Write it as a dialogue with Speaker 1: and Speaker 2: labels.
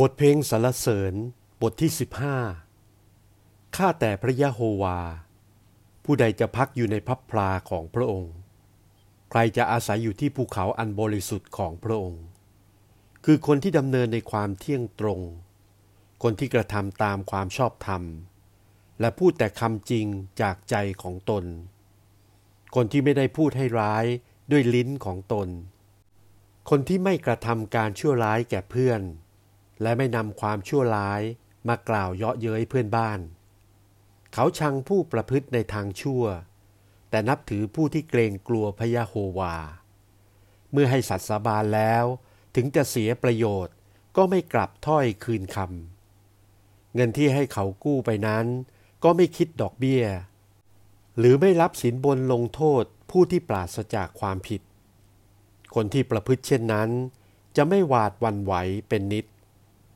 Speaker 1: บทเพลงสรรเสริญบทที่ 15 ข้าแต่พระยะโฮวา ผู้ใดจะพักอยู่ในพับพลาของพระองค์ ใครจะอาศัยอยู่ที่ภูเขาอันบริสุทธิ์ของพระองค์ คือคนที่ดำเนินในความเที่ยงตรง คนที่กระทำตามความชอบธรรม และพูดแต่คำจริงจากใจของตน คนที่ไม่ได้พูดให้ร้ายด้วยลิ้นของตน คนที่ไม่กระทำการชั่วร้ายแก่เพื่อน และไม่นำความชั่วร้ายมากล่าวเยาะเย้ยเพื่อนบ้าน เขาชังผู้ประพฤติในทางชั่ว แต่นับถือผู้ที่เกรงกลัวพยะโฮวา เมื่อให้สัตย์สาบานแล้วถึงจะเสียประโยชน์ก็ไม่กลับถ้อยคืนคำเงินที่ให้เขากู้ไปนั้น ก็ไม่คิดดอกเบี้ย หรือไม่รับสินบนลงโทษผู้ที่ปราศจากความผิด คนที่ประพฤติเช่นนั้น จะไม่หวาดวันไหวเป็นนิด